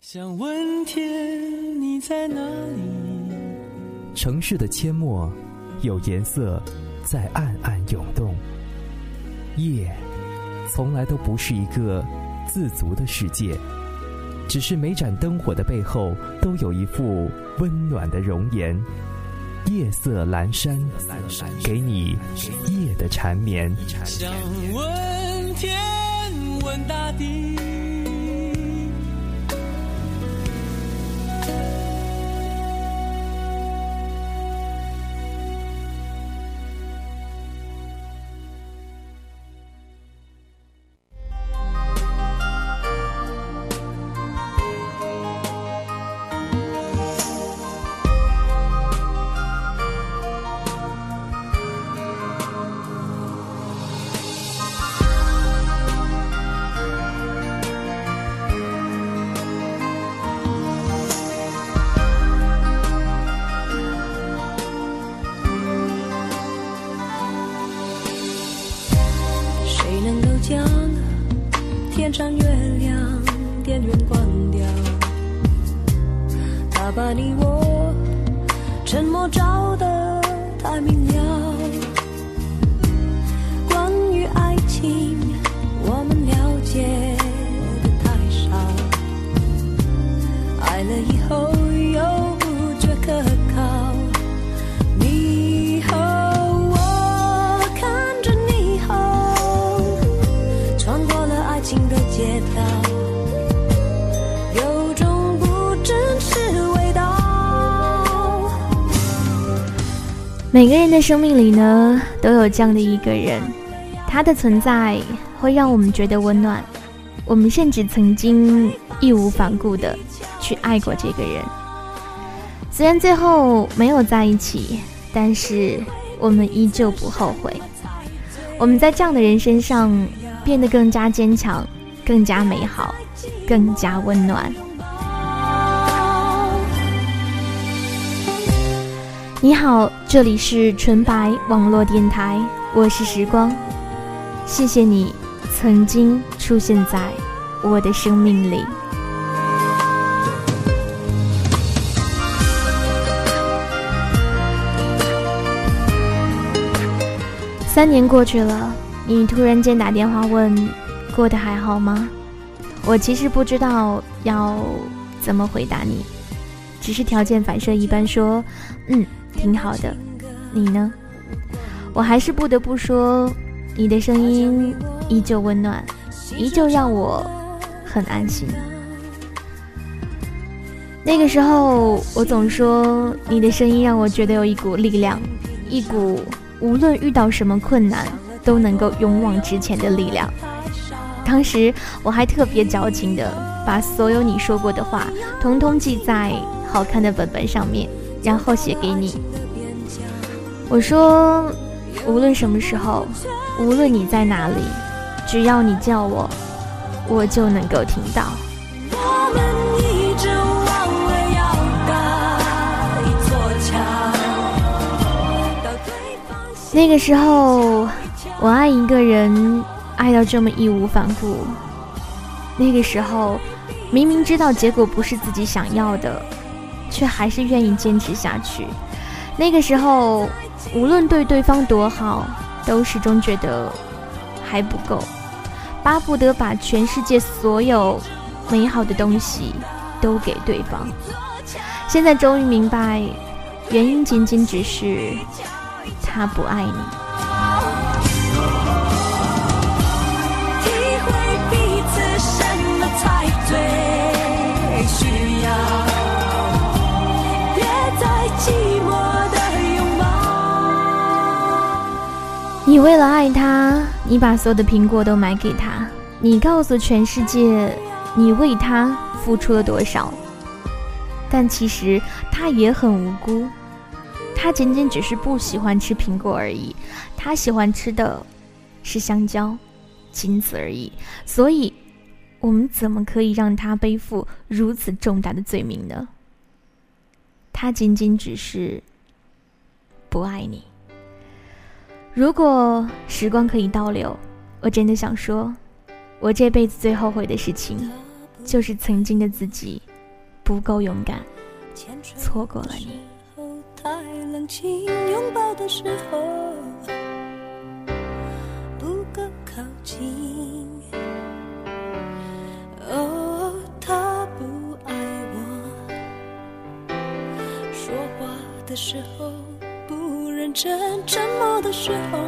想问天你在哪里？城市的阡陌，有颜色在暗暗涌动。夜，从来都不是一个自足的世界，只是每盏灯火的背后，都有一副温暖的容颜。夜色阑珊，给你夜的缠绵。想问天问大地。沉默照得太明了。每个人的生命里呢，都有这样的一个人，他的存在会让我们觉得温暖。我们甚至曾经义无反顾的去爱过这个人，虽然最后没有在一起，但是我们依旧不后悔。我们在这样的人身上变得更加坚强，更加美好，更加温暖。你好，这里是纯白网络电台，我是时光，谢谢你曾经出现在我的生命里。三年过去了，你突然间打电话问过得还好吗？我其实不知道要怎么回答你，只是条件反射一般说，嗯。挺好的，你呢？我还是不得不说，你的声音依旧温暖，依旧让我很安心。那个时候，我总说你的声音让我觉得有一股力量，一股无论遇到什么困难都能够勇往直前的力量。当时我还特别矫情的把所有你说过的话，通通记在好看的本本上面。然后写给你。我说，无论什么时候，无论你在哪里，只要你叫我，我就能够听到。那个时候，我爱一个人，爱到这么义无反顾。那个时候，明明知道结果不是自己想要的。却还是愿意坚持下去。那个时候，无论对对方多好，都始终觉得还不够，巴不得把全世界所有美好的东西都给对方。现在终于明白，原因仅仅只是他不爱你。你为了爱他，你把所有的苹果都买给他，你告诉全世界，你为他付出了多少。但其实他也很无辜，他仅仅只是不喜欢吃苹果而已，他喜欢吃的是香蕉，仅此而已。所以，我们怎么可以让他背负如此重大的罪名呢？他仅仅只是不爱你。如果时光可以倒流，我真的想说，我这辈子最后悔的事情，就是曾经的自己不够勇敢，错过了你。太冷清，拥抱的时候不够靠近。哦，他不爱我，说话的时候认真，沉默的时候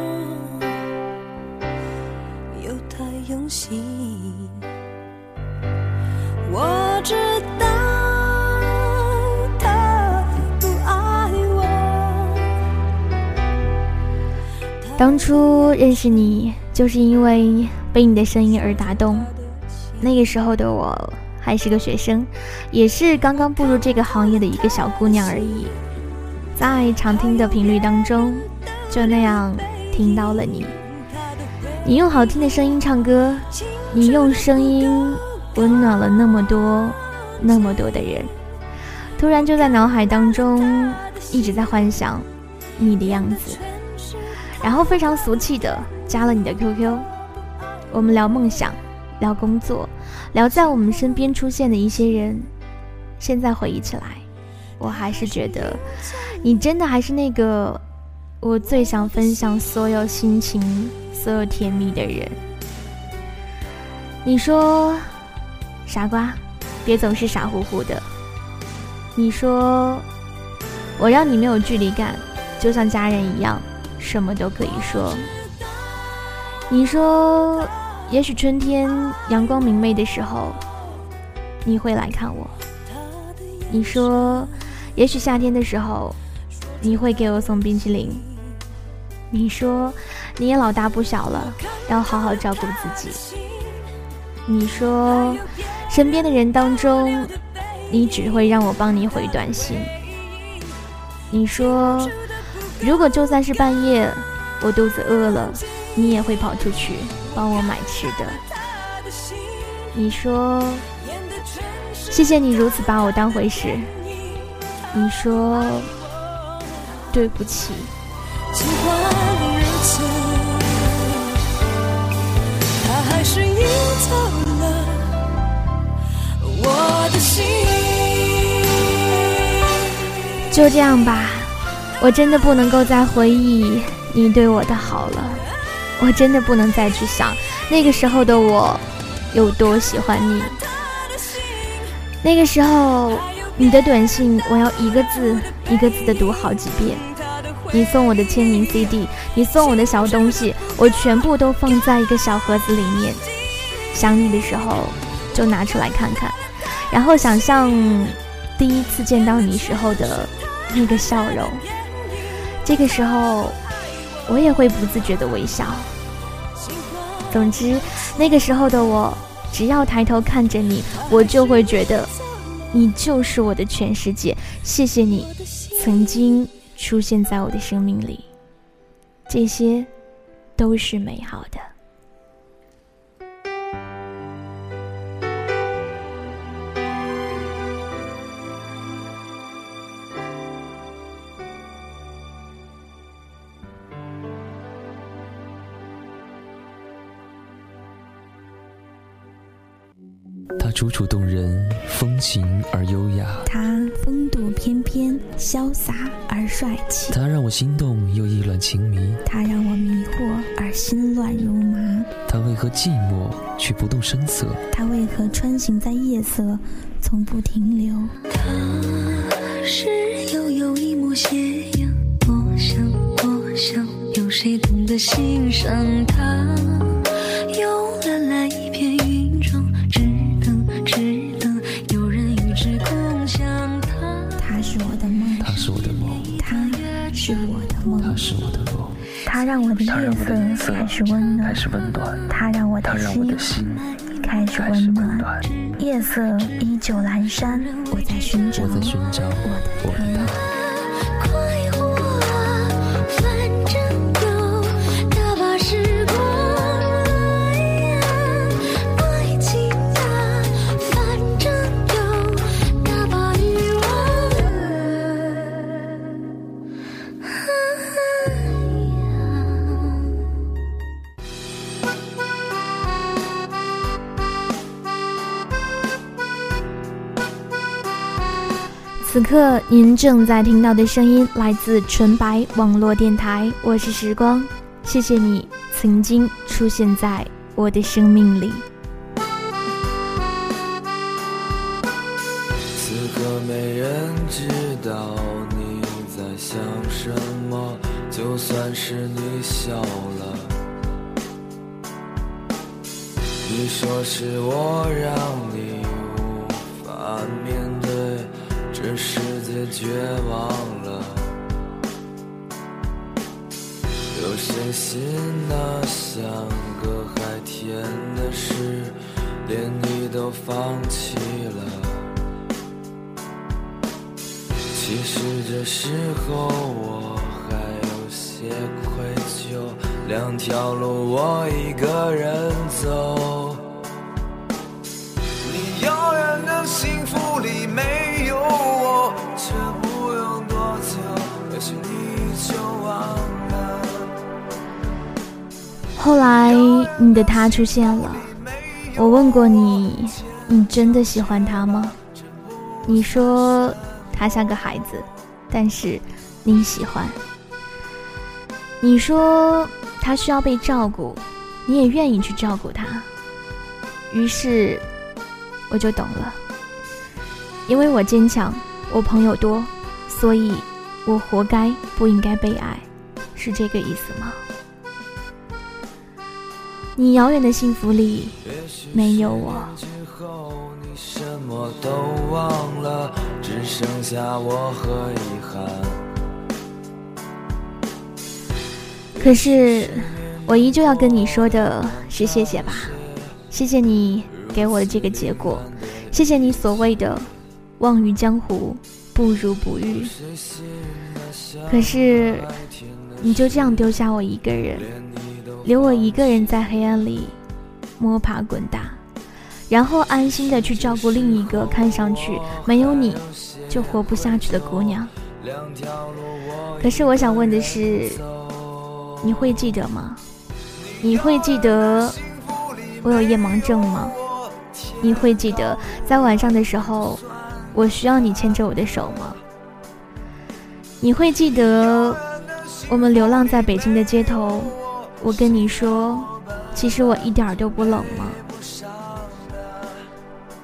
又太用心。我知道他不爱我。当初认识你，就是因为被你的声音而打动。那个时候的我还是个学生，也是刚刚步入这个行业的一个小姑娘而已。在常听的频率当中，就那样听到了你。你用好听的声音唱歌，你用声音温暖了那么多、那么多的人。突然就在脑海当中一直在幻想你的样子，然后非常俗气的加了你的 QQ。我们聊梦想，聊工作，聊在我们身边出现的一些人。现在回忆起来，我还是觉得你真的还是那个我最想分享所有心情、所有甜蜜的人。你说，傻瓜，别总是傻乎乎的。你说，我让你没有距离感，就像家人一样，什么都可以说。你说，也许春天阳光明媚的时候，你会来看我。你说，也许夏天的时候，你会给我送冰淇淋。你说，你也老大不小了，要好好照顾自己。你说，身边的人当中，你只会让我帮你回短信。你说，如果就算是半夜，我肚子饿了，你也会跑出去帮我买吃的。你说，谢谢你如此把我当回事。你说，对不起。就这样吧，我真的不能够再回忆你对我的好了，我真的不能再去想那个时候的我有多喜欢你。那个时候，你的短信我要一个字一个字的读好几遍，你送我的签名 CD，你送我的小东西，我全部都放在一个小盒子里面。想你的时候就拿出来看看，然后想象第一次见到你时候的那个笑容。这个时候，我也会不自觉的微笑。总之，那个时候的我，只要抬头看着你，我就会觉得，你就是我的全世界。谢谢你，曾经出现在我的生命里，这些都是美好的。他楚楚动人，风情而优雅。他风度翩翩，潇洒而帅气。他让我心动又意乱情迷。他让我迷惑而心乱如麻。他为何寂寞却不动声色？他为何穿行在夜色，从不停留？他是悠悠一抹斜阳，我想，我想，有谁懂得欣赏他？让我的夜夜色色开始温暖他让我的心心开始温暖。夜色依旧阑珊，我在寻找我在寻找我的他。此刻您正在听到的声音来自纯白网络电台，我是时光，谢谢你曾经出现在我的生命里。此刻没人知道你在想什么，就算是你笑了，你说是我让你无法面。这世界绝望了，有谁信那像个海天的事，连你都放弃了？其实这时候我还有些愧疚，两条路我一个人走。你遥远的幸福里没。后来，你的他出现了。我问过你，你真的喜欢他吗？你说他像个孩子，但是你喜欢。你说他需要被照顾，你也愿意去照顾他。于是，我就懂了。因为我坚强，我朋友多，所以我活该不应该被爱，是这个意思吗？你遥远的幸福里没有我。可是，我依旧要跟你说的是谢谢吧，谢谢你给我的这个结果，谢谢你所谓的望于江湖不如不遇。可是，你就这样丢下我一个人。留我一个人在黑暗里摸爬滚打，然后安心的去照顾另一个看上去没有你就活不下去的姑娘。可是我想问的是，你会记得吗？你会记得我有夜盲症吗？你会记得在晚上的时候，我需要你牵着我的手吗？你会记得我们流浪在北京的街头？我跟你说，其实我一点都不冷吗？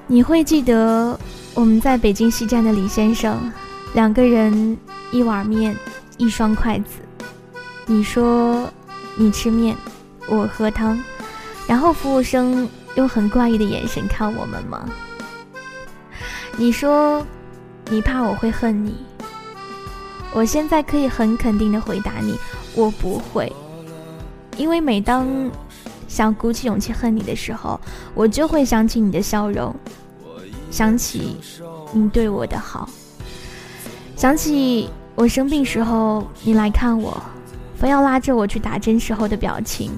你会记得我们在北京西站的李先生，两个人一碗面，一双筷子。你说你吃面，我喝汤，然后服务生用很怪异的眼神看我们吗？你说你怕我会恨你，我现在可以很肯定的回答你，我不会。因为每当想鼓起勇气恨你的时候，我就会想起你的笑容，想起你对我的好，想起我生病时候你来看我，非要拉着我去打针时候的表情，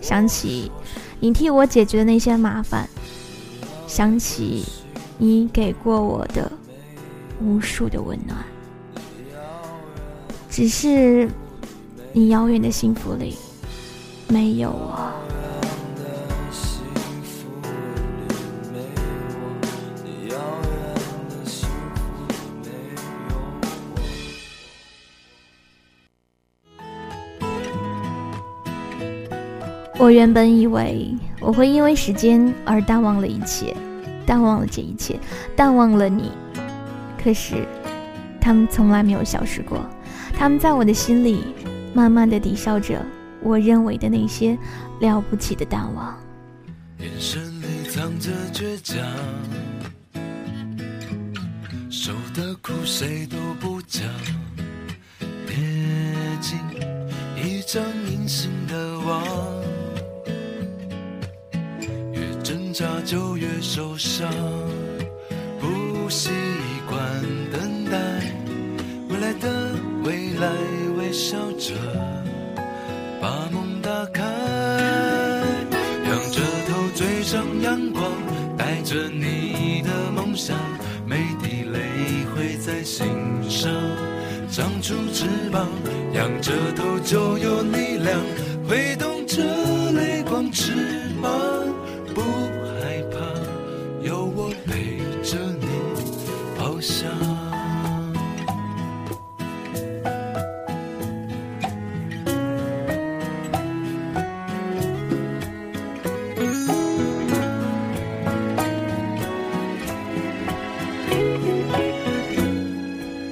想起你替我解决的那些麻烦，想起你给过我的无数的温暖，只是你遥远的幸福里。没有我。我原本以为我会因为时间而淡忘了一切，淡忘了这一切，淡忘了你。可是，他们从来没有消失过，他们在我的心里慢慢的抵消着。我认为的那些了不起的淡忘，眼神里藏着倔强，受的苦谁都不讲，贴近一张隐形的网，扎就越受伤，不习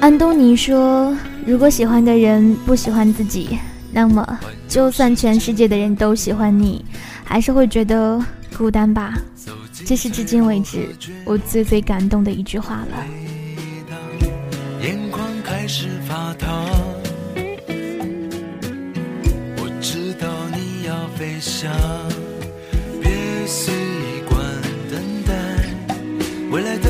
安东尼说：“如果喜欢的人不喜欢自己，那么就算全世界的人都喜欢你，还是会觉得孤单吧。”这是至今为止我最最感动的一句话了。我知道你要飞翔，别习惯等待，未来的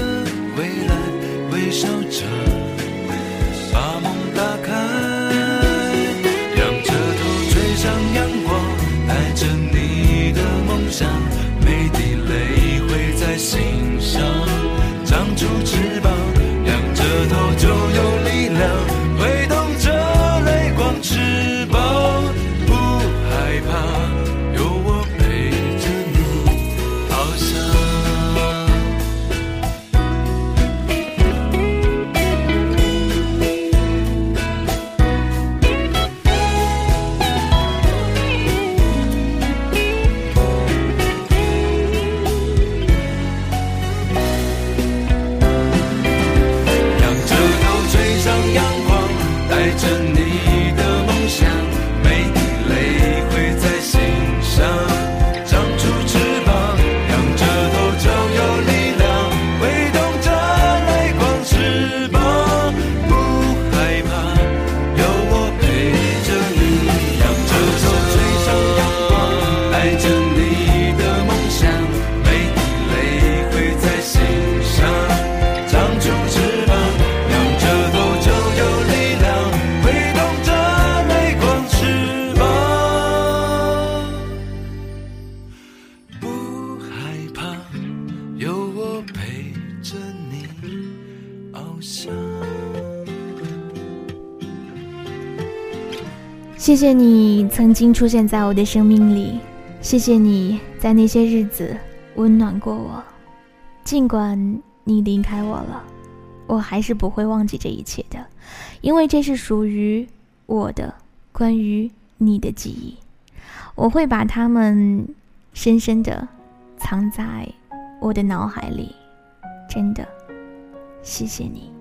谢谢你曾经出现在我的生命里，谢谢你在那些日子温暖过我。尽管你离开我了，我还是不会忘记这一切的，因为这是属于我的关于你的记忆。我会把它们深深的藏在我的脑海里。真的，谢谢你。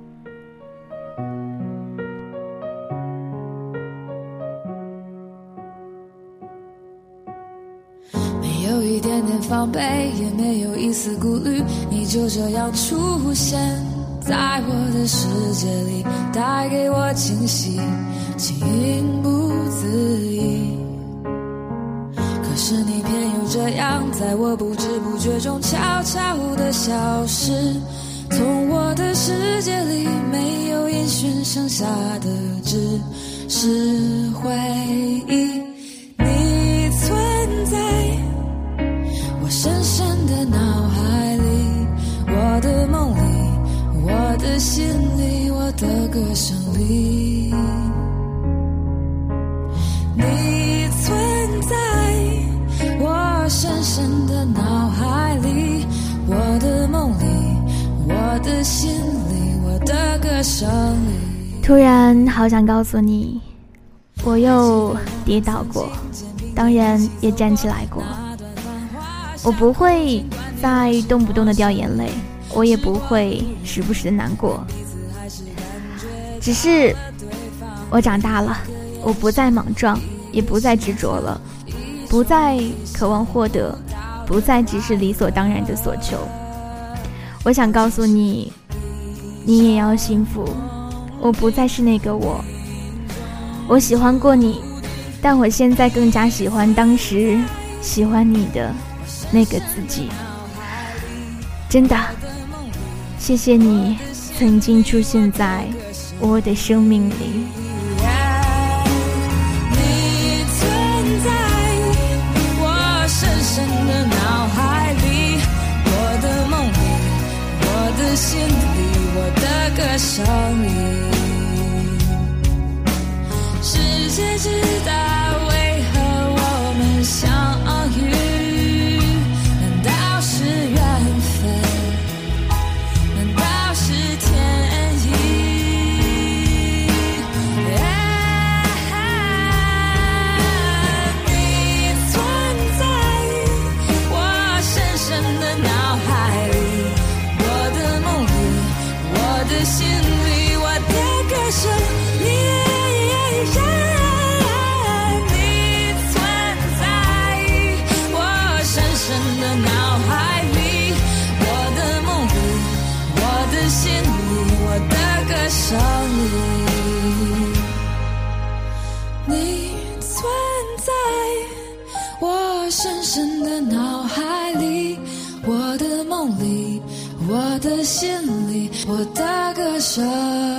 点防备，也没有一丝顾虑，你就这样出现在我的世界里，带给我惊喜，情不自已。可是你偏又这样，在我不知不觉中悄悄的消失，从我的世界里没有音讯，剩下的只是回忆。歌声里，你存在我深深的脑海里，我的梦里，我的心里，我的歌声里。突然好想告诉你，我又跌倒过，当然也站起来过。我不会再动不动的掉眼泪，我也不会时不时的难过。只是我长大了，我不再莽撞，也不再执着了，不再渴望获得，不再只是理所当然的所求。我想告诉你，你也要幸福。我不再是那个我，我喜欢过你，但我现在更加喜欢当时喜欢你的。那个自己，真的，谢谢你曾经出现在我的生命里。你存在我深深的脑海里，我的梦里，我的心里，我的歌声里。心里，我的歌声。